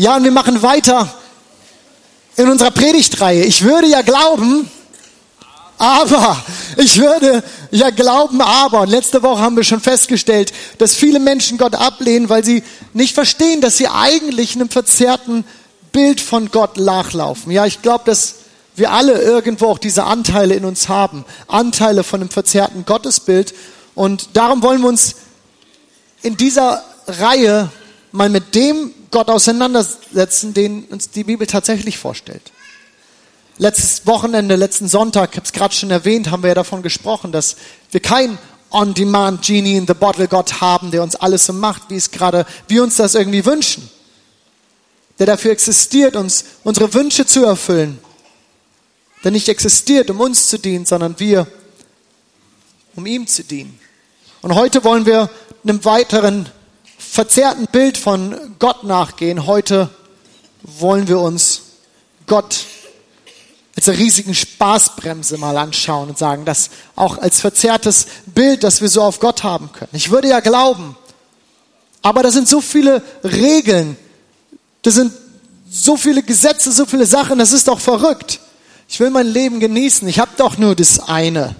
Ja, und wir machen weiter in unserer Predigtreihe. Ich würde ja glauben, aber, ich würde ja glauben, aber. Letzte Woche haben wir schon festgestellt, dass viele Menschen Gott ablehnen, weil sie nicht verstehen, dass sie eigentlich einem verzerrten Bild von Gott nachlaufen. Ja, ich glaube, dass wir alle irgendwo auch diese Anteile in uns haben. Anteile von einem verzerrten Gottesbild. Und darum wollen wir uns in dieser Reihe mal mit dem Gott auseinandersetzen, den uns die Bibel tatsächlich vorstellt. Letztes Wochenende, letzten Sonntag, ich habe es gerade schon erwähnt, haben wir ja davon gesprochen, dass wir kein On-Demand Genie in the Bottle Gott haben, der uns alles so macht, wie es gerade, wir uns das irgendwie wünschen. Der dafür existiert, uns unsere Wünsche zu erfüllen. Der nicht existiert, um uns zu dienen, sondern wir, um ihm zu dienen. Und heute wollen wir einem weiteren verzerrten Bild von Gott nachgehen. Heute wollen wir uns Gott als eine riesigen Spaßbremse mal anschauen und sagen, das auch als verzerrtes Bild, das wir so auf Gott haben können. Ich würde ja glauben, aber da sind so viele Regeln, das sind so viele Gesetze, so viele Sachen, das ist doch verrückt. Ich will mein Leben genießen, ich habe doch nur das eine.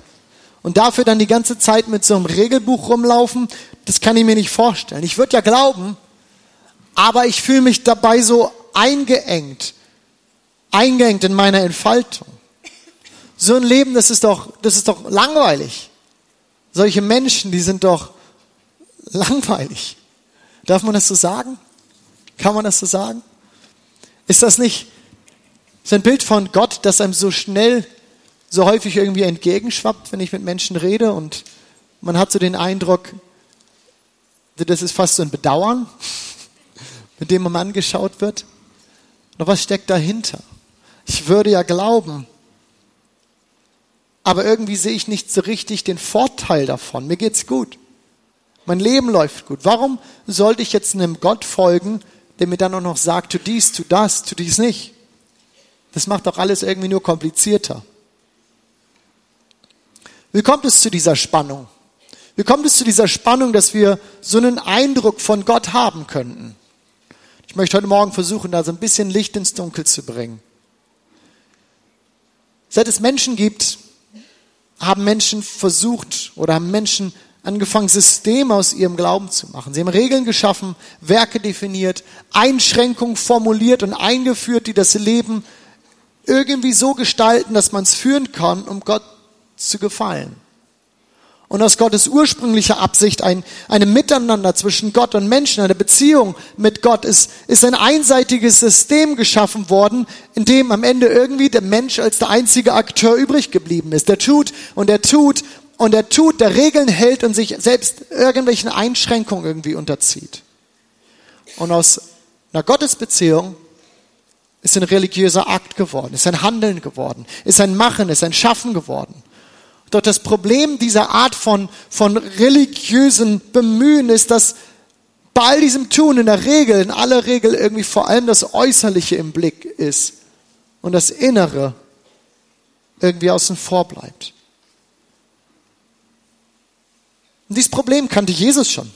Und dafür dann die ganze Zeit mit so einem Regelbuch rumlaufen, das kann ich mir nicht vorstellen. Ich würde ja glauben, aber ich fühle mich dabei so eingeengt, eingeengt in meiner Entfaltung. So ein Leben, das ist doch, das ist doch langweilig. Solche Menschen, die sind doch langweilig. Darf man das so sagen? Kann man das so sagen? Ist das nicht so ein Bild von Gott, das einem so schnell, so häufig irgendwie entgegenschwappt, wenn ich mit Menschen rede und man hat so den Eindruck, das ist fast so ein Bedauern, mit dem man angeschaut wird. Doch was steckt dahinter? Ich würde ja glauben, aber irgendwie sehe ich nicht so richtig den Vorteil davon. Mir geht's gut. Mein Leben läuft gut. Warum sollte ich jetzt einem Gott folgen, der mir dann auch noch sagt, tu dies, tu das, tu dies nicht? Das macht doch alles irgendwie nur komplizierter. Wie kommt es zu dieser Spannung? Wie kommt es zu dieser Spannung, dass wir so einen Eindruck von Gott haben könnten? Ich möchte heute Morgen versuchen, da so ein bisschen Licht ins Dunkel zu bringen. Seit es Menschen gibt, haben Menschen versucht oder haben Menschen angefangen, Systeme aus ihrem Glauben zu machen. Sie haben Regeln geschaffen, Werke definiert, Einschränkungen formuliert und eingeführt, die das Leben irgendwie so gestalten, dass man es führen kann, um Gott zu gefallen und aus Gottes ursprünglicher Absicht ein, eine Miteinander zwischen Gott und Menschen, eine Beziehung mit Gott ist, ist ein einseitiges System geschaffen worden, in dem am Ende irgendwie der Mensch als der einzige Akteur übrig geblieben ist. Der tut und der tut und der tut, der Regeln hält und sich selbst irgendwelchen Einschränkungen irgendwie unterzieht. Und aus einer Gottesbeziehung ist ein religiöser Akt geworden, ist ein Handeln geworden, ist ein Machen, ist ein Schaffen geworden. Doch das Problem dieser Art von, von religiösen Bemühen ist, dass bei all diesem Tun in der Regel, in aller Regel irgendwie vor allem das Äußerliche im Blick ist und das Innere irgendwie außen vor bleibt. Und dieses Problem kannte Jesus schon.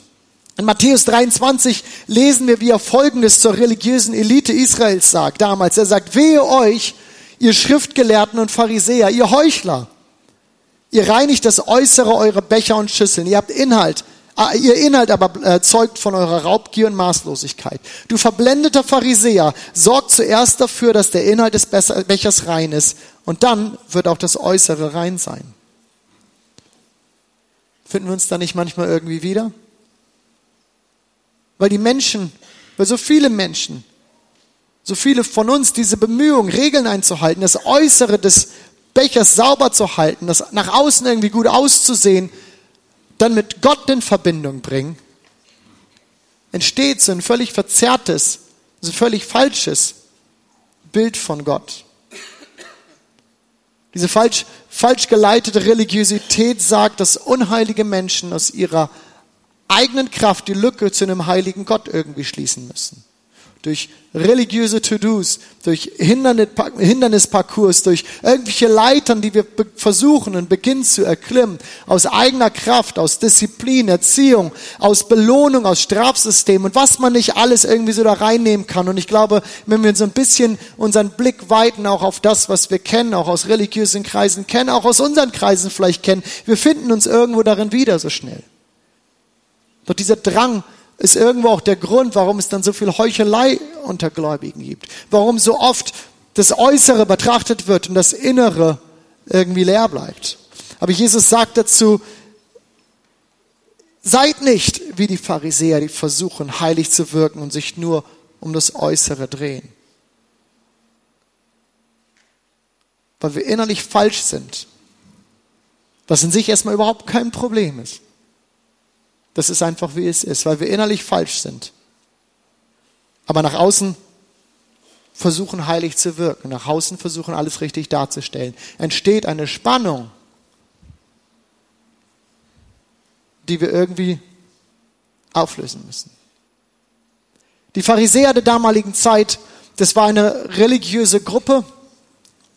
In Matthäus 23 lesen wir, wie er Folgendes zur religiösen Elite Israels sagt damals. Er sagt, wehe euch, ihr Schriftgelehrten und Pharisäer, ihr Heuchler. Ihr reinigt das Äußere eurer Becher und Schüsseln. Ihr habt Inhalt. Ah, ihr Inhalt aber äh, zeugt von eurer Raubgier und Maßlosigkeit. Du verblendeter Pharisäer, sorgt zuerst dafür, dass der Inhalt des Bechers rein ist. Und dann wird auch das Äußere rein sein. Finden wir uns da nicht manchmal irgendwie wieder? Weil die Menschen, weil so viele Menschen, so viele von uns diese Bemühungen, Regeln einzuhalten, das Äußere des Bechers sauber zu halten, das nach außen irgendwie gut auszusehen, dann mit Gott in Verbindung bringen, entsteht so ein völlig verzerrtes, so ein völlig falsches Bild von Gott. Diese falsch, falsch geleitete Religiosität sagt, dass unheilige Menschen aus ihrer eigenen Kraft die Lücke zu einem heiligen Gott irgendwie schließen müssen. Durch religiöse To-Dos, durch Hindernisparcours, durch irgendwelche Leitern, die wir versuchen und beginnen zu erklimmen, aus eigener Kraft, aus Disziplin, Erziehung, aus Belohnung, aus Strafsystem und was man nicht alles irgendwie so da reinnehmen kann. Und ich glaube, wenn wir so ein bisschen unseren Blick weiten, auch auf das, was wir kennen, auch aus religiösen Kreisen kennen, auch aus unseren Kreisen vielleicht kennen, wir finden uns irgendwo darin wieder so schnell. Doch dieser Drang, ist irgendwo auch der Grund, warum es dann so viel Heuchelei unter Gläubigen gibt. Warum so oft das Äußere betrachtet wird und das Innere irgendwie leer bleibt. Aber Jesus sagt dazu, seid nicht wie die Pharisäer, die versuchen, heilig zu wirken und sich nur um das Äußere drehen. Weil wir innerlich falsch sind. Was in sich erstmal überhaupt kein Problem ist. Das ist einfach, wie es ist, weil wir innerlich falsch sind. Aber nach außen versuchen heilig zu wirken, nach außen versuchen alles richtig darzustellen. Entsteht eine Spannung, die wir irgendwie auflösen müssen. Die Pharisäer der damaligen Zeit, das war eine religiöse Gruppe,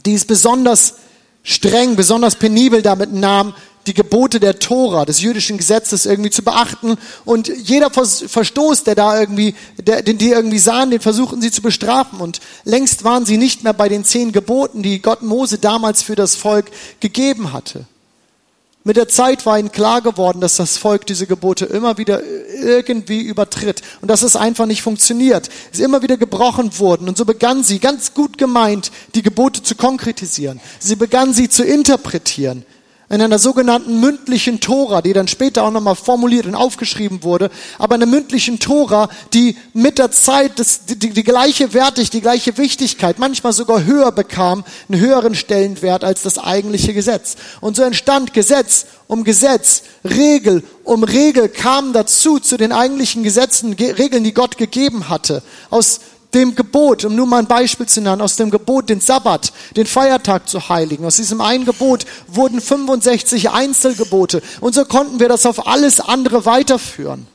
die es besonders streng, besonders penibel damit nahm, die Gebote der Tora, des jüdischen Gesetzes irgendwie zu beachten. Und jeder Verstoß, der da irgendwie, der, den die irgendwie sahen, den versuchten sie zu bestrafen. Und längst waren sie nicht mehr bei den zehn Geboten, die Gott Mose damals für das Volk gegeben hatte. Mit der Zeit war ihnen klar geworden, dass das Volk diese Gebote immer wieder irgendwie übertritt und dass es einfach nicht funktioniert. Sie immer wieder gebrochen wurden und so begann sie, ganz gut gemeint, die Gebote zu konkretisieren. Sie begann sie zu interpretieren in einer sogenannten mündlichen Tora, die dann später auch nochmal formuliert und aufgeschrieben wurde, aber einer mündlichen Tora, die mit der Zeit das, die, die gleiche Wertig, die gleiche Wichtigkeit, manchmal sogar höher bekam, einen höheren Stellenwert als das eigentliche Gesetz. Und so entstand Gesetz um Gesetz, Regel um Regel kam dazu zu den eigentlichen Gesetzen, Regeln, die Gott gegeben hatte. Aus dem Gebot, um nur mal ein Beispiel zu nennen, aus dem Gebot, den Sabbat, den Feiertag zu heiligen. Aus diesem einen Gebot wurden 65 Einzelgebote. Und so konnten wir das auf alles andere weiterführen.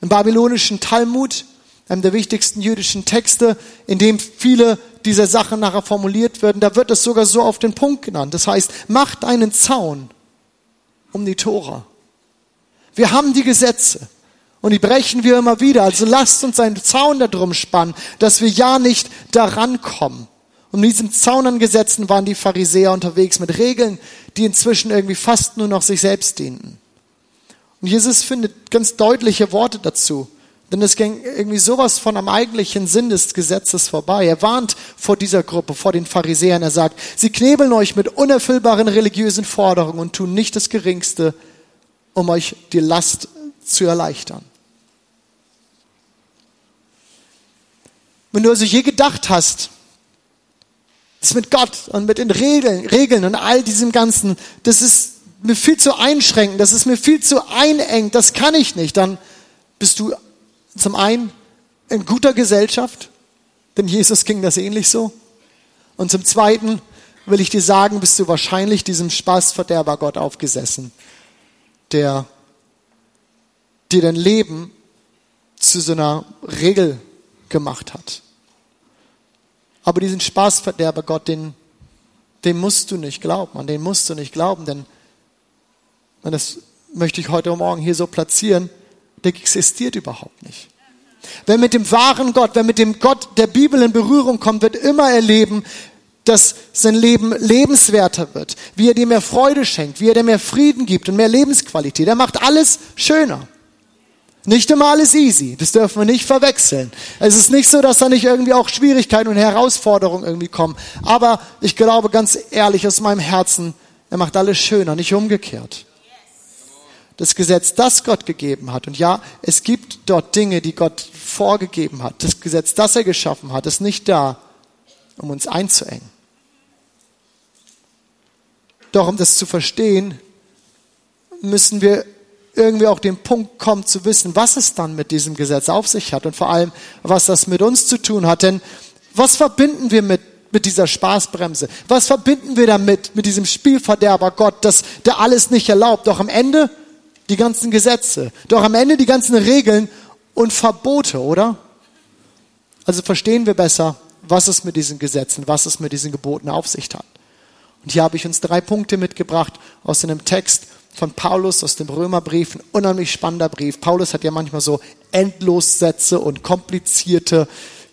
Im babylonischen Talmud, einem der wichtigsten jüdischen Texte, in dem viele dieser Sachen nachher formuliert werden, da wird es sogar so auf den Punkt genannt. Das heißt, macht einen Zaun um die Tora. Wir haben die Gesetze. Und die brechen wir immer wieder. Also lasst uns einen Zaun darum spannen, dass wir ja nicht daran kommen. Und in diesem Zaun an Gesetzen waren die Pharisäer unterwegs mit Regeln, die inzwischen irgendwie fast nur noch sich selbst dienten. Und Jesus findet ganz deutliche Worte dazu. Denn es ging irgendwie sowas von am eigentlichen Sinn des Gesetzes vorbei. Er warnt vor dieser Gruppe, vor den Pharisäern. Er sagt, sie knebeln euch mit unerfüllbaren religiösen Forderungen und tun nicht das Geringste, um euch die Last zu erleichtern. Wenn du also je gedacht hast, das mit Gott und mit den Regeln, Regeln und all diesem Ganzen, das ist mir viel zu einschränkend, das ist mir viel zu einengt, das kann ich nicht, dann bist du zum einen in guter Gesellschaft, denn Jesus ging das ähnlich so. Und zum zweiten will ich dir sagen, bist du wahrscheinlich diesem Spaßverderber Gott aufgesessen, der dir dein Leben zu so einer Regel gemacht hat. Aber diesen Spaßverderber Gott, den, den musst du nicht glauben, an den musst du nicht glauben, denn, und das möchte ich heute Morgen hier so platzieren, der existiert überhaupt nicht. Wer mit dem wahren Gott, wer mit dem Gott der Bibel in Berührung kommt, wird immer erleben, dass sein Leben lebenswerter wird, wie er dir mehr Freude schenkt, wie er dir mehr Frieden gibt und mehr Lebensqualität. Er macht alles schöner. Nicht immer alles easy, das dürfen wir nicht verwechseln. Es ist nicht so, dass da nicht irgendwie auch Schwierigkeiten und Herausforderungen irgendwie kommen. Aber ich glaube ganz ehrlich aus meinem Herzen, er macht alles schöner, nicht umgekehrt. Das Gesetz, das Gott gegeben hat, und ja, es gibt dort Dinge, die Gott vorgegeben hat. Das Gesetz, das er geschaffen hat, ist nicht da, um uns einzuengen. Doch um das zu verstehen, müssen wir irgendwie auch den Punkt kommt zu wissen, was es dann mit diesem Gesetz auf sich hat und vor allem, was das mit uns zu tun hat. Denn was verbinden wir mit, mit dieser Spaßbremse? Was verbinden wir damit, mit diesem Spielverderber Gott, dass der alles nicht erlaubt? Doch am Ende die ganzen Gesetze, doch am Ende die ganzen Regeln und Verbote, oder? Also verstehen wir besser, was es mit diesen Gesetzen, was es mit diesen Geboten auf sich hat. Und hier habe ich uns drei Punkte mitgebracht aus einem Text von Paulus aus dem Römerbrief, ein unheimlich spannender Brief. Paulus hat ja manchmal so Endlossätze und komplizierte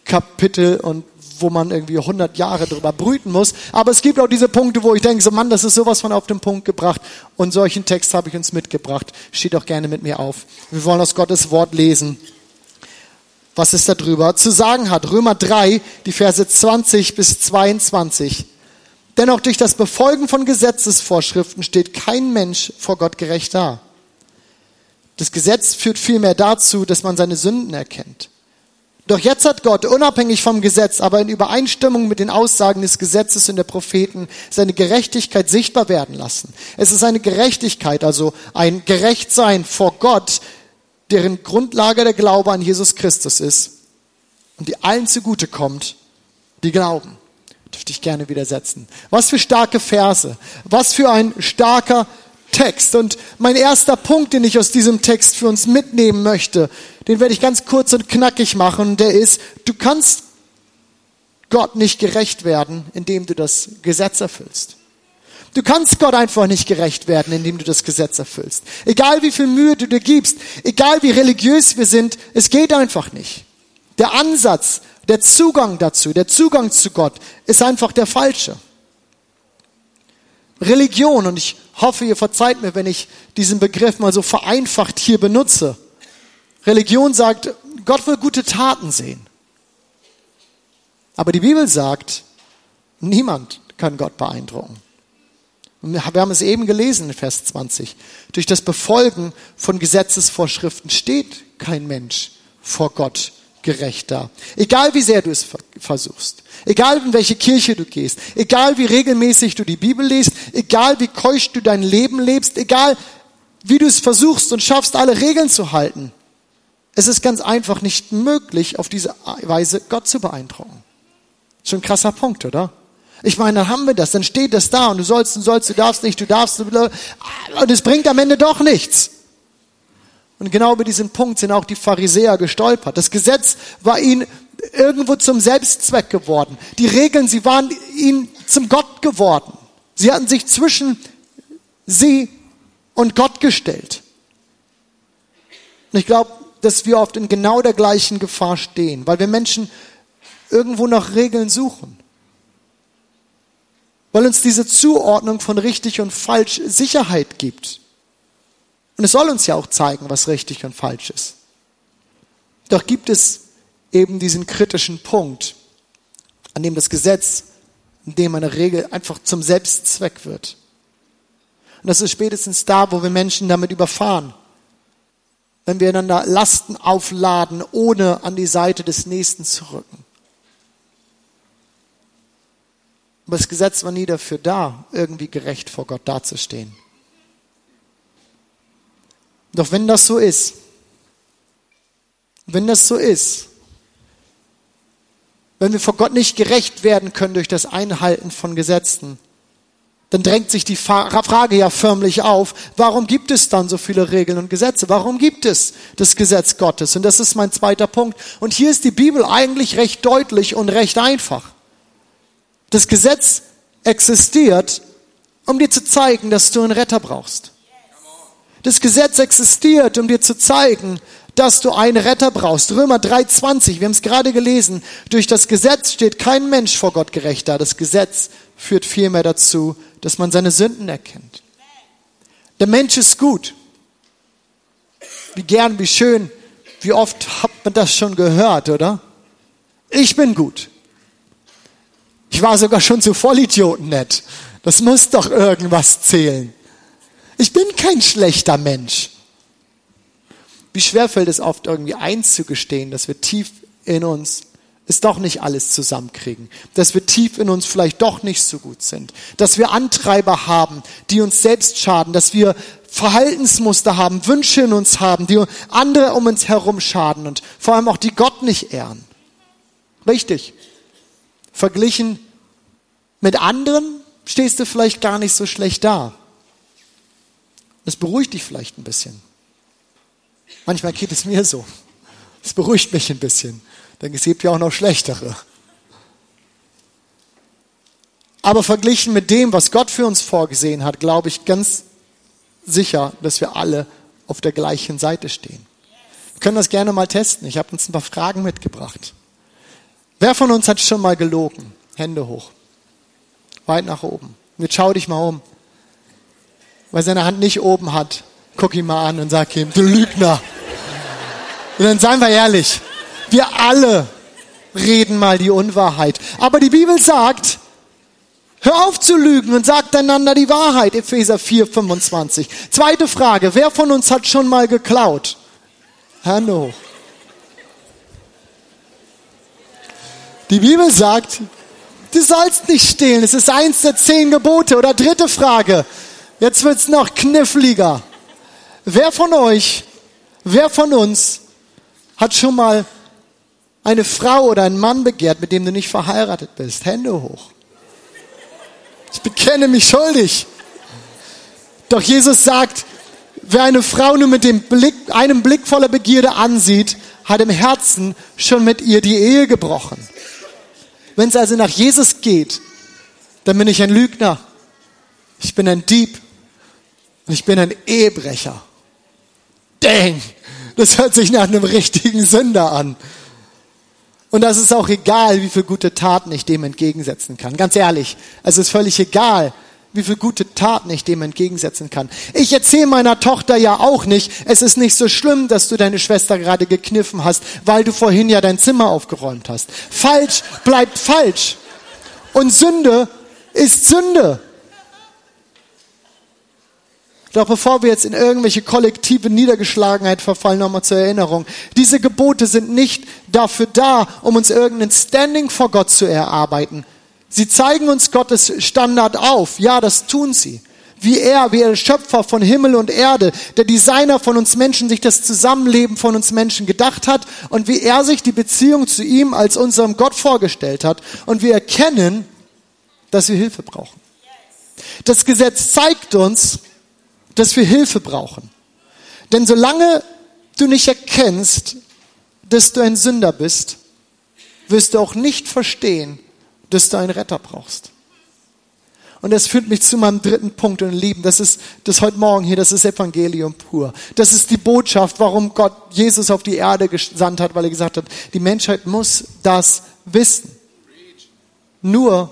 Kapitel und wo man irgendwie 100 Jahre drüber brüten muss. Aber es gibt auch diese Punkte, wo ich denke, so Mann, das ist sowas von auf den Punkt gebracht. Und solchen Text habe ich uns mitgebracht. Steht auch gerne mit mir auf. Wir wollen aus Gottes Wort lesen. Was es darüber zu sagen hat. Römer 3, die Verse 20 bis 22. Dennoch durch das Befolgen von Gesetzesvorschriften steht kein Mensch vor Gott gerecht da. Das Gesetz führt vielmehr dazu, dass man seine Sünden erkennt. Doch jetzt hat Gott, unabhängig vom Gesetz, aber in Übereinstimmung mit den Aussagen des Gesetzes und der Propheten, seine Gerechtigkeit sichtbar werden lassen. Es ist eine Gerechtigkeit, also ein Gerechtsein vor Gott, deren Grundlage der Glaube an Jesus Christus ist und die allen zugute kommt, die glauben. Dürfte ich gerne widersetzen. Was für starke Verse. Was für ein starker Text. Und mein erster Punkt, den ich aus diesem Text für uns mitnehmen möchte, den werde ich ganz kurz und knackig machen, der ist, du kannst Gott nicht gerecht werden, indem du das Gesetz erfüllst. Du kannst Gott einfach nicht gerecht werden, indem du das Gesetz erfüllst. Egal wie viel Mühe du dir gibst, egal wie religiös wir sind, es geht einfach nicht. Der Ansatz, der Zugang dazu, der Zugang zu Gott ist einfach der falsche. Religion, und ich hoffe, ihr verzeiht mir, wenn ich diesen Begriff mal so vereinfacht hier benutze. Religion sagt, Gott will gute Taten sehen. Aber die Bibel sagt, niemand kann Gott beeindrucken. Wir haben es eben gelesen in Vers 20. Durch das Befolgen von Gesetzesvorschriften steht kein Mensch vor Gott gerecht da. Egal wie sehr du es versuchst, egal in welche Kirche du gehst, egal wie regelmäßig du die Bibel liest, egal wie keusch du dein Leben lebst, egal wie du es versuchst und schaffst, alle Regeln zu halten. Es ist ganz einfach nicht möglich, auf diese Weise Gott zu beeindrucken. Schon ein krasser Punkt, oder? Ich meine, dann haben wir das, dann steht das da und du sollst und sollst, du darfst nicht, du darfst, und es bringt am Ende doch nichts. Und genau über diesen Punkt sind auch die Pharisäer gestolpert. Das Gesetz war ihnen irgendwo zum Selbstzweck geworden. Die Regeln, sie waren ihnen zum Gott geworden. Sie hatten sich zwischen sie und Gott gestellt. Und ich glaube, dass wir oft in genau der gleichen Gefahr stehen, weil wir Menschen irgendwo nach Regeln suchen. Weil uns diese Zuordnung von richtig und falsch Sicherheit gibt. Und es soll uns ja auch zeigen, was richtig und falsch ist. Doch gibt es eben diesen kritischen Punkt, an dem das Gesetz, in dem eine Regel einfach zum Selbstzweck wird. Und das ist spätestens da, wo wir Menschen damit überfahren. Wenn wir einander Lasten aufladen, ohne an die Seite des Nächsten zu rücken. Aber das Gesetz war nie dafür da, irgendwie gerecht vor Gott dazustehen. Doch wenn das so ist, wenn das so ist, wenn wir vor Gott nicht gerecht werden können durch das Einhalten von Gesetzen, dann drängt sich die Frage ja förmlich auf, warum gibt es dann so viele Regeln und Gesetze? Warum gibt es das Gesetz Gottes? Und das ist mein zweiter Punkt. Und hier ist die Bibel eigentlich recht deutlich und recht einfach. Das Gesetz existiert, um dir zu zeigen, dass du einen Retter brauchst. Das Gesetz existiert, um dir zu zeigen, dass du einen Retter brauchst. Römer 3,20, wir haben es gerade gelesen. Durch das Gesetz steht kein Mensch vor Gott gerecht da. Das Gesetz führt vielmehr dazu, dass man seine Sünden erkennt. Der Mensch ist gut. Wie gern, wie schön, wie oft hat man das schon gehört, oder? Ich bin gut. Ich war sogar schon zu Vollidioten nett. Das muss doch irgendwas zählen. Ich bin kein schlechter Mensch. Wie schwer fällt es oft irgendwie einzugestehen, dass wir tief in uns es doch nicht alles zusammenkriegen, dass wir tief in uns vielleicht doch nicht so gut sind, dass wir Antreiber haben, die uns selbst schaden, dass wir Verhaltensmuster haben, Wünsche in uns haben, die andere um uns herum schaden und vor allem auch die Gott nicht ehren. Richtig. Verglichen mit anderen stehst du vielleicht gar nicht so schlecht da. Das beruhigt dich vielleicht ein bisschen. Manchmal geht es mir so. Es beruhigt mich ein bisschen, Denn es gibt ja auch noch schlechtere. Aber verglichen mit dem, was Gott für uns vorgesehen hat, glaube ich ganz sicher, dass wir alle auf der gleichen Seite stehen. Wir können das gerne mal testen. Ich habe uns ein paar Fragen mitgebracht. Wer von uns hat schon mal gelogen? Hände hoch. Weit nach oben. Jetzt schau dich mal um. Weil seine Hand nicht oben hat, guck ihn mal an und sag ihm, du Lügner. Und dann seien wir ehrlich. Wir alle reden mal die Unwahrheit. Aber die Bibel sagt, Hör auf zu lügen und sagt einander die Wahrheit. Epheser 4, 25. Zweite Frage. Wer von uns hat schon mal geklaut? Hoch. Die Bibel sagt, du sollst nicht stehlen. Es ist eins der zehn Gebote. Oder dritte Frage. Jetzt wird's noch kniffliger. Wer von euch, wer von uns hat schon mal eine Frau oder einen Mann begehrt, mit dem du nicht verheiratet bist? Hände hoch. Ich bekenne mich schuldig. Doch Jesus sagt, wer eine Frau nur mit dem Blick, einem Blick voller Begierde ansieht, hat im Herzen schon mit ihr die Ehe gebrochen. Wenn es also nach Jesus geht, dann bin ich ein Lügner. Ich bin ein Dieb. Und ich bin ein Ehebrecher. Dang! Das hört sich nach einem richtigen Sünder an. Und das ist auch egal, wie viele gute Taten ich dem entgegensetzen kann. Ganz ehrlich, es ist völlig egal, wie viele gute Taten ich dem entgegensetzen kann. Ich erzähle meiner Tochter ja auch nicht, es ist nicht so schlimm, dass du deine Schwester gerade gekniffen hast, weil du vorhin ja dein Zimmer aufgeräumt hast. Falsch bleibt falsch. Und Sünde ist Sünde. Doch bevor wir jetzt in irgendwelche kollektive Niedergeschlagenheit verfallen, nochmal zur Erinnerung. Diese Gebote sind nicht dafür da, um uns irgendein Standing vor Gott zu erarbeiten. Sie zeigen uns Gottes Standard auf. Ja, das tun sie. Wie er, wie der Schöpfer von Himmel und Erde, der Designer von uns Menschen, sich das Zusammenleben von uns Menschen gedacht hat und wie er sich die Beziehung zu ihm als unserem Gott vorgestellt hat. Und wir erkennen, dass wir Hilfe brauchen. Das Gesetz zeigt uns, dass wir Hilfe brauchen. Denn solange du nicht erkennst, dass du ein Sünder bist, wirst du auch nicht verstehen, dass du einen Retter brauchst. Und das führt mich zu meinem dritten Punkt und Lieben. Das ist das heute Morgen hier, das ist Evangelium pur. Das ist die Botschaft, warum Gott Jesus auf die Erde gesandt hat, weil er gesagt hat, die Menschheit muss das wissen. Nur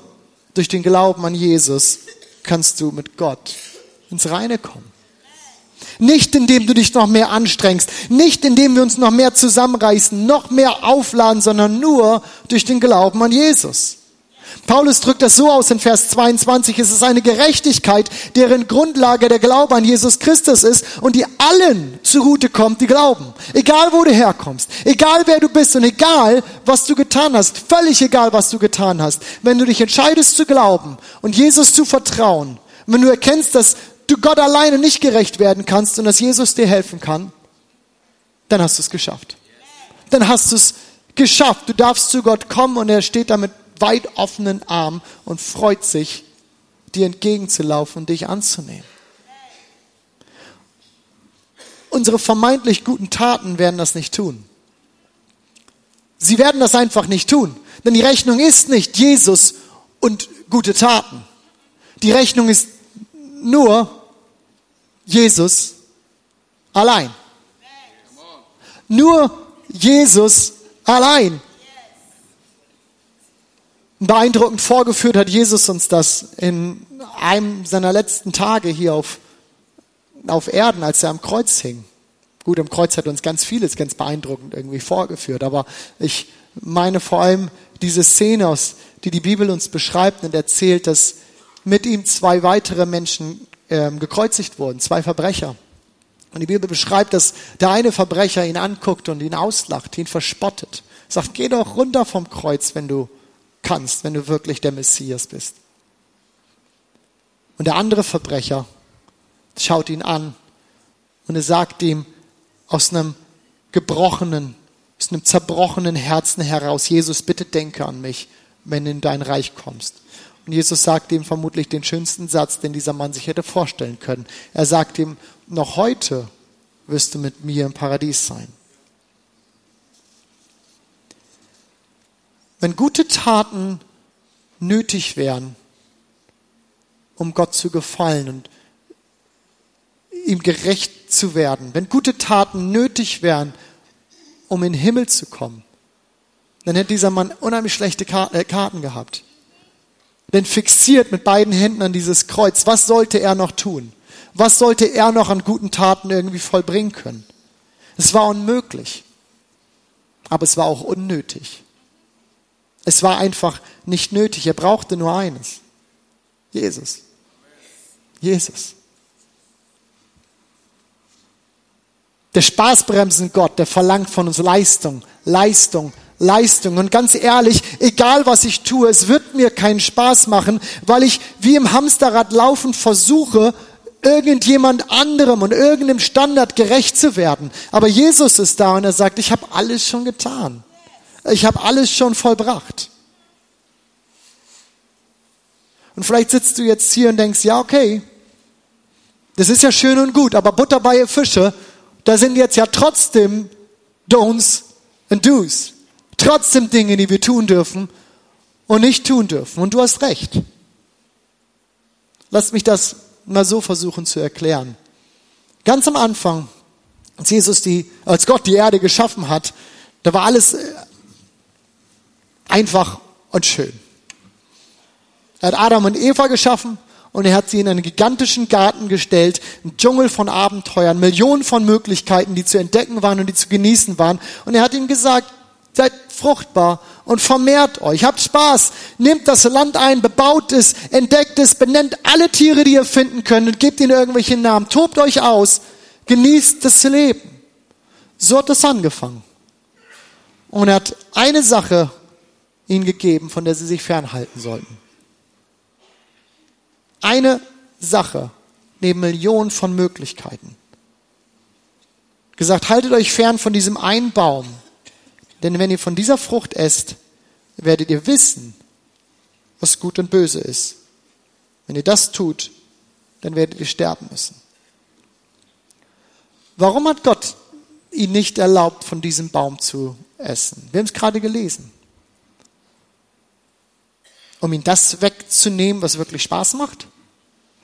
durch den Glauben an Jesus kannst du mit Gott ins Reine kommen. Nicht indem du dich noch mehr anstrengst, nicht indem wir uns noch mehr zusammenreißen, noch mehr aufladen, sondern nur durch den Glauben an Jesus. Paulus drückt das so aus in Vers 22, es ist eine Gerechtigkeit, deren Grundlage der Glaube an Jesus Christus ist und die allen zugute kommt, die glauben. Egal wo du herkommst, egal wer du bist und egal was du getan hast, völlig egal was du getan hast, wenn du dich entscheidest zu glauben und Jesus zu vertrauen, wenn du erkennst, dass du Gott alleine nicht gerecht werden kannst und dass Jesus dir helfen kann, dann hast du es geschafft. Dann hast du es geschafft. Du darfst zu Gott kommen und er steht da mit weit offenen Armen und freut sich, dir entgegenzulaufen und dich anzunehmen. Unsere vermeintlich guten Taten werden das nicht tun. Sie werden das einfach nicht tun. Denn die Rechnung ist nicht Jesus und gute Taten. Die Rechnung ist nur Jesus allein. Nur Jesus allein. Beeindruckend vorgeführt hat Jesus uns das in einem seiner letzten Tage hier auf, auf Erden, als er am Kreuz hing. Gut, am Kreuz hat uns ganz vieles ganz beeindruckend irgendwie vorgeführt, aber ich meine vor allem diese Szene, aus, die die Bibel uns beschreibt und erzählt, dass mit ihm zwei weitere Menschen ähm, gekreuzigt wurden, zwei Verbrecher. Und die Bibel beschreibt, dass der eine Verbrecher ihn anguckt und ihn auslacht, ihn verspottet. Sagt, geh doch runter vom Kreuz, wenn du kannst, wenn du wirklich der Messias bist. Und der andere Verbrecher schaut ihn an und er sagt ihm aus einem gebrochenen, aus einem zerbrochenen Herzen heraus, Jesus, bitte denke an mich, wenn du in dein Reich kommst. Und Jesus sagt ihm vermutlich den schönsten Satz, den dieser Mann sich hätte vorstellen können. Er sagt ihm, noch heute wirst du mit mir im Paradies sein. Wenn gute Taten nötig wären, um Gott zu gefallen und ihm gerecht zu werden, wenn gute Taten nötig wären, um in den Himmel zu kommen, dann hätte dieser Mann unheimlich schlechte äh, Karten gehabt. Denn fixiert mit beiden Händen an dieses Kreuz, was sollte er noch tun? Was sollte er noch an guten Taten irgendwie vollbringen können? Es war unmöglich. Aber es war auch unnötig. Es war einfach nicht nötig. Er brauchte nur eines. Jesus. Jesus. Der Spaßbremsen Gott, der verlangt von uns Leistung, Leistung, Leistung. Und ganz ehrlich, egal was ich tue, es wird mir keinen Spaß machen, weil ich wie im Hamsterrad laufen versuche, irgendjemand anderem und irgendeinem Standard gerecht zu werden. Aber Jesus ist da und er sagt, ich habe alles schon getan. Ich habe alles schon vollbracht. Und vielleicht sitzt du jetzt hier und denkst, ja, okay, das ist ja schön und gut, aber Butter bei Fische, da sind jetzt ja trotzdem Don'ts und Do's. Trotzdem Dinge, die wir tun dürfen und nicht tun dürfen. Und du hast recht. Lass mich das mal so versuchen zu erklären. Ganz am Anfang, als Jesus die, als Gott die Erde geschaffen hat, da war alles äh, einfach und schön. Er hat Adam und Eva geschaffen und er hat sie in einen gigantischen Garten gestellt, einen Dschungel von Abenteuern, Millionen von Möglichkeiten, die zu entdecken waren und die zu genießen waren. Und er hat ihnen gesagt, seid fruchtbar und vermehrt euch, habt Spaß, nehmt das Land ein, bebaut es, entdeckt es, benennt alle Tiere, die ihr finden könnt und gebt ihnen irgendwelche Namen, tobt euch aus, genießt das Leben. So hat es angefangen. Und er hat eine Sache ihnen gegeben, von der sie sich fernhalten sollten. Eine Sache neben Millionen von Möglichkeiten. Gesagt, haltet euch fern von diesem einen Baum, denn wenn ihr von dieser Frucht esst, werdet ihr wissen, was gut und böse ist. Wenn ihr das tut, dann werdet ihr sterben müssen. Warum hat Gott ihn nicht erlaubt, von diesem Baum zu essen? Wir haben es gerade gelesen. Um ihn das wegzunehmen, was wirklich Spaß macht?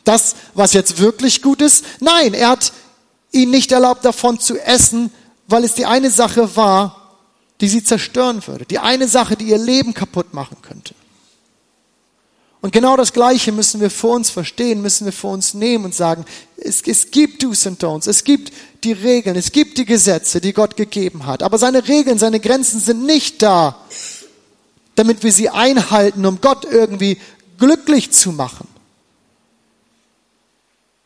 Das, was jetzt wirklich gut ist? Nein, er hat ihn nicht erlaubt, davon zu essen, weil es die eine Sache war, die sie zerstören würde. Die eine Sache, die ihr Leben kaputt machen könnte. Und genau das Gleiche müssen wir vor uns verstehen, müssen wir vor uns nehmen und sagen, es, es gibt Do's und Don'ts, es gibt die Regeln, es gibt die Gesetze, die Gott gegeben hat. Aber seine Regeln, seine Grenzen sind nicht da, damit wir sie einhalten, um Gott irgendwie glücklich zu machen.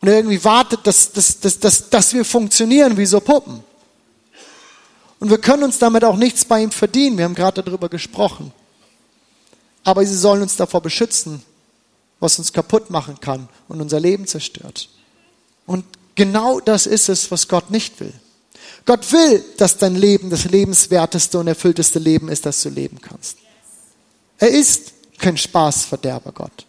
Und irgendwie wartet, dass, dass, dass, dass, dass wir funktionieren wie so Puppen. Und wir können uns damit auch nichts bei ihm verdienen. Wir haben gerade darüber gesprochen. Aber sie sollen uns davor beschützen, was uns kaputt machen kann und unser Leben zerstört. Und genau das ist es, was Gott nicht will. Gott will, dass dein Leben das lebenswerteste und erfüllteste Leben ist, das du leben kannst. Er ist kein Spaßverderber, Gott.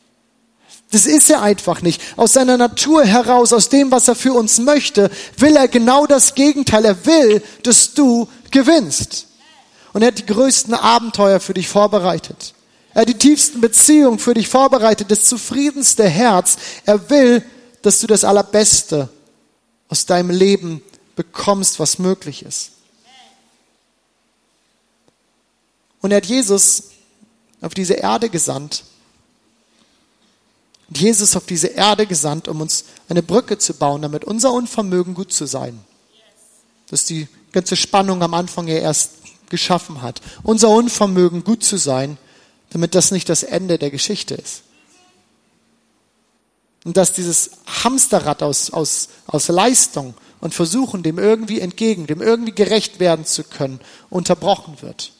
Das ist er einfach nicht. Aus seiner Natur heraus, aus dem, was er für uns möchte, will er genau das Gegenteil. Er will, dass du gewinnst. Und er hat die größten Abenteuer für dich vorbereitet. Er hat die tiefsten Beziehungen für dich vorbereitet, das zufriedenste Herz. Er will, dass du das Allerbeste aus deinem Leben bekommst, was möglich ist. Und er hat Jesus auf diese Erde gesandt. Und Jesus auf diese Erde gesandt, um uns eine Brücke zu bauen, damit unser Unvermögen gut zu sein. Das ist die ganze Spannung am Anfang ja erst geschaffen hat. Unser Unvermögen, gut zu sein, damit das nicht das Ende der Geschichte ist. Und dass dieses Hamsterrad aus, aus, aus Leistung und Versuchen, dem irgendwie entgegen, dem irgendwie gerecht werden zu können, unterbrochen wird.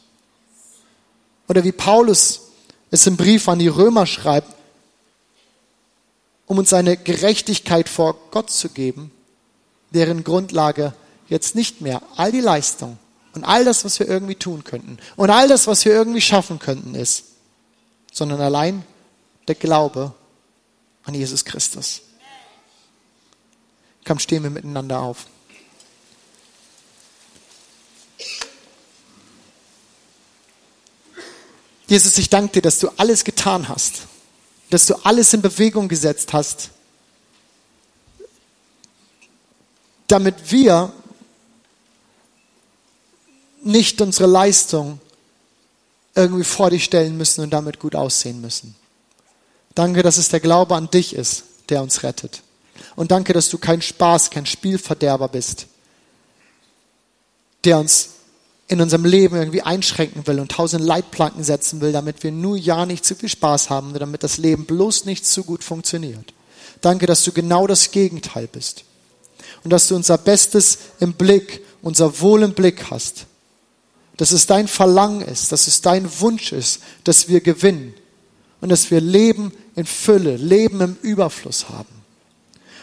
Oder wie Paulus es im Brief an die Römer schreibt, um uns eine Gerechtigkeit vor Gott zu geben, deren Grundlage jetzt nicht mehr all die Leistung und all das, was wir irgendwie tun könnten und all das, was wir irgendwie schaffen könnten, ist, sondern allein der Glaube an Jesus Christus. Komm, stehen wir miteinander auf. Jesus, ich danke dir, dass du alles getan hast, dass du alles in Bewegung gesetzt hast, damit wir nicht unsere Leistung irgendwie vor dich stellen müssen und damit gut aussehen müssen. Danke, dass es der Glaube an dich ist, der uns rettet. Und danke, dass du kein Spaß, kein Spielverderber bist, der uns in unserem Leben irgendwie einschränken will und tausend Leitplanken setzen will, damit wir nur ja nicht zu viel Spaß haben, damit das Leben bloß nicht zu gut funktioniert. Danke, dass du genau das Gegenteil bist. Und dass du unser Bestes im Blick, unser Wohl im Blick hast. Dass es dein Verlangen ist, dass es dein Wunsch ist, dass wir gewinnen. Und dass wir Leben in Fülle, Leben im Überfluss haben.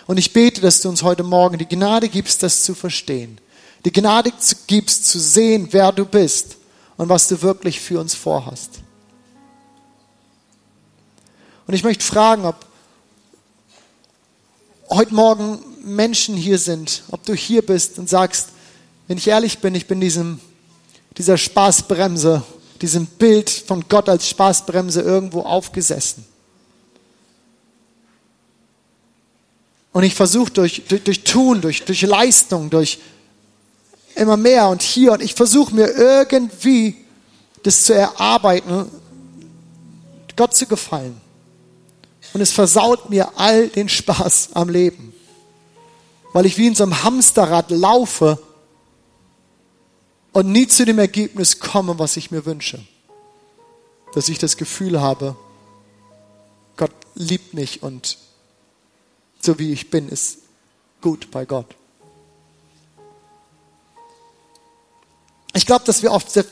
Und ich bete, dass du uns heute Morgen die Gnade gibst, das zu verstehen die Gnade gibst zu sehen, wer du bist und was du wirklich für uns vorhast. Und ich möchte fragen, ob heute Morgen Menschen hier sind, ob du hier bist und sagst, wenn ich ehrlich bin, ich bin diesem, dieser Spaßbremse, diesem Bild von Gott als Spaßbremse irgendwo aufgesessen. Und ich versuche durch, durch, durch Tun, durch, durch Leistung, durch immer mehr und hier und ich versuche mir irgendwie das zu erarbeiten, Gott zu gefallen. Und es versaut mir all den Spaß am Leben, weil ich wie in so einem Hamsterrad laufe und nie zu dem Ergebnis komme, was ich mir wünsche. Dass ich das Gefühl habe, Gott liebt mich und so wie ich bin, ist gut bei Gott. Ich glaube, dass wir oft sehr,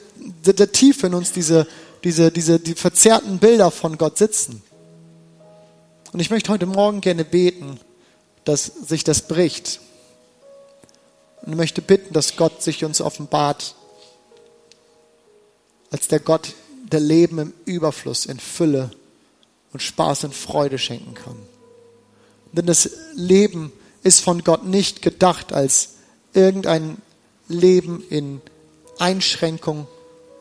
sehr, sehr, tief in uns diese, diese, diese die verzerrten Bilder von Gott sitzen. Und ich möchte heute Morgen gerne beten, dass sich das bricht. Und möchte bitten, dass Gott sich uns offenbart als der Gott, der Leben im Überfluss, in Fülle und Spaß und Freude schenken kann. Denn das Leben ist von Gott nicht gedacht als irgendein Leben in Einschränkungen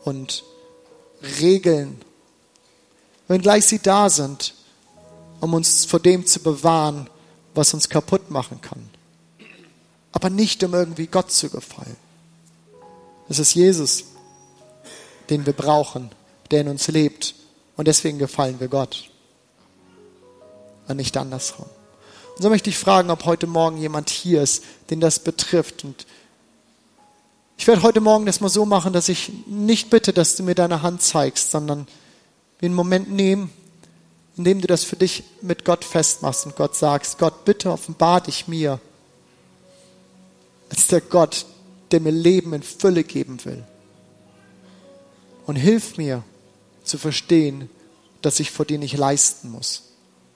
und Regeln, wenngleich sie da sind, um uns vor dem zu bewahren, was uns kaputt machen kann. Aber nicht, um irgendwie Gott zu gefallen. Es ist Jesus, den wir brauchen, der in uns lebt. Und deswegen gefallen wir Gott. Und nicht andersrum. Und so möchte ich fragen, ob heute Morgen jemand hier ist, den das betrifft und ich werde heute Morgen das mal so machen, dass ich nicht bitte, dass du mir deine Hand zeigst, sondern wir einen Moment nehmen, in dem du das für dich mit Gott festmachst und Gott sagst, Gott, bitte offenbar dich mir als der Gott, der mir Leben in Fülle geben will. Und hilf mir zu verstehen, dass ich vor dir nicht leisten muss,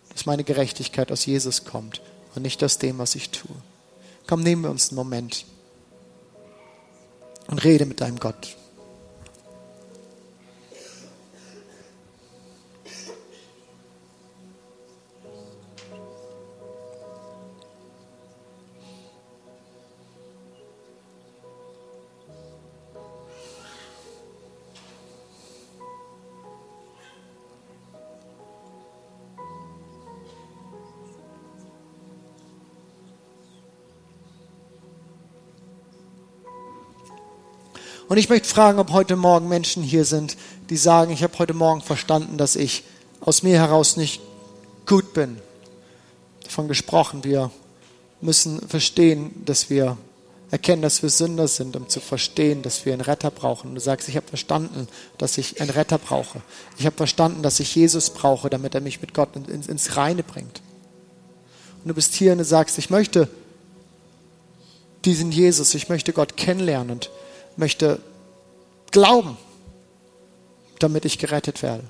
dass meine Gerechtigkeit aus Jesus kommt und nicht aus dem, was ich tue. Komm, nehmen wir uns einen Moment und rede mit deinem Gott. Und ich möchte fragen, ob heute Morgen Menschen hier sind, die sagen, ich habe heute Morgen verstanden, dass ich aus mir heraus nicht gut bin. Davon gesprochen, wir müssen verstehen, dass wir erkennen, dass wir Sünder sind, um zu verstehen, dass wir einen Retter brauchen. Und du sagst, ich habe verstanden, dass ich einen Retter brauche. Ich habe verstanden, dass ich Jesus brauche, damit er mich mit Gott ins, ins Reine bringt. Und du bist hier und du sagst, ich möchte diesen Jesus, ich möchte Gott kennenlernen und möchte glauben, damit ich gerettet werde.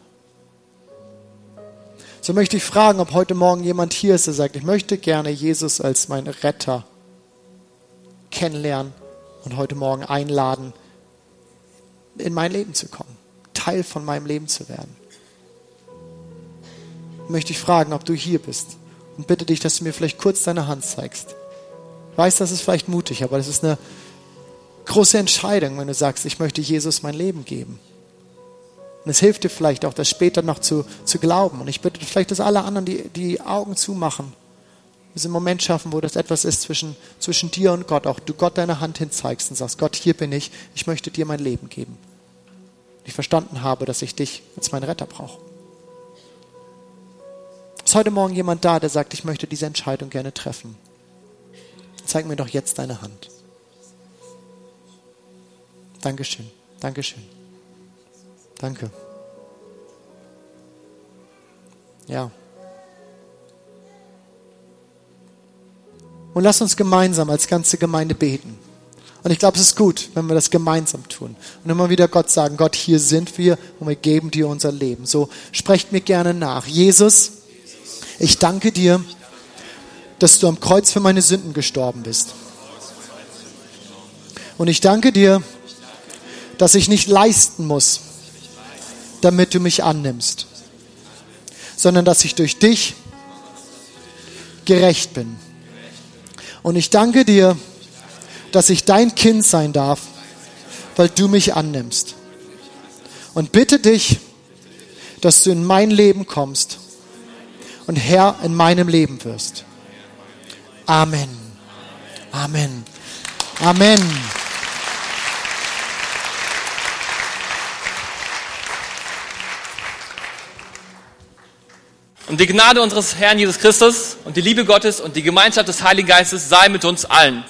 So möchte ich fragen, ob heute Morgen jemand hier ist, der sagt, ich möchte gerne Jesus als meinen Retter kennenlernen und heute Morgen einladen, in mein Leben zu kommen, Teil von meinem Leben zu werden. Möchte ich fragen, ob du hier bist und bitte dich, dass du mir vielleicht kurz deine Hand zeigst. Ich weiß, das ist vielleicht mutig, aber das ist eine große Entscheidung, wenn du sagst, ich möchte Jesus mein Leben geben. Und es hilft dir vielleicht auch, das später noch zu, zu glauben. Und ich bitte vielleicht, dass alle anderen die, die Augen zumachen. Diesen Moment schaffen, wo das etwas ist zwischen, zwischen dir und Gott. Auch du Gott deine Hand hinzeigst und sagst, Gott, hier bin ich. Ich möchte dir mein Leben geben. Ich verstanden habe, dass ich dich als meinen Retter brauche. Ist heute Morgen jemand da, der sagt, ich möchte diese Entscheidung gerne treffen? Zeig mir doch jetzt deine Hand. Dankeschön. Dankeschön. Danke. Ja. Und lass uns gemeinsam als ganze Gemeinde beten. Und ich glaube, es ist gut, wenn wir das gemeinsam tun. Und immer wieder Gott sagen, Gott, hier sind wir und wir geben dir unser Leben. So, sprecht mir gerne nach. Jesus, ich danke dir, dass du am Kreuz für meine Sünden gestorben bist. Und ich danke dir, dass ich nicht leisten muss, damit du mich annimmst, sondern dass ich durch dich gerecht bin. Und ich danke dir, dass ich dein Kind sein darf, weil du mich annimmst. Und bitte dich, dass du in mein Leben kommst und Herr in meinem Leben wirst. Amen. Amen. Amen. Und die Gnade unseres Herrn Jesus Christus und die Liebe Gottes und die Gemeinschaft des Heiligen Geistes sei mit uns allen.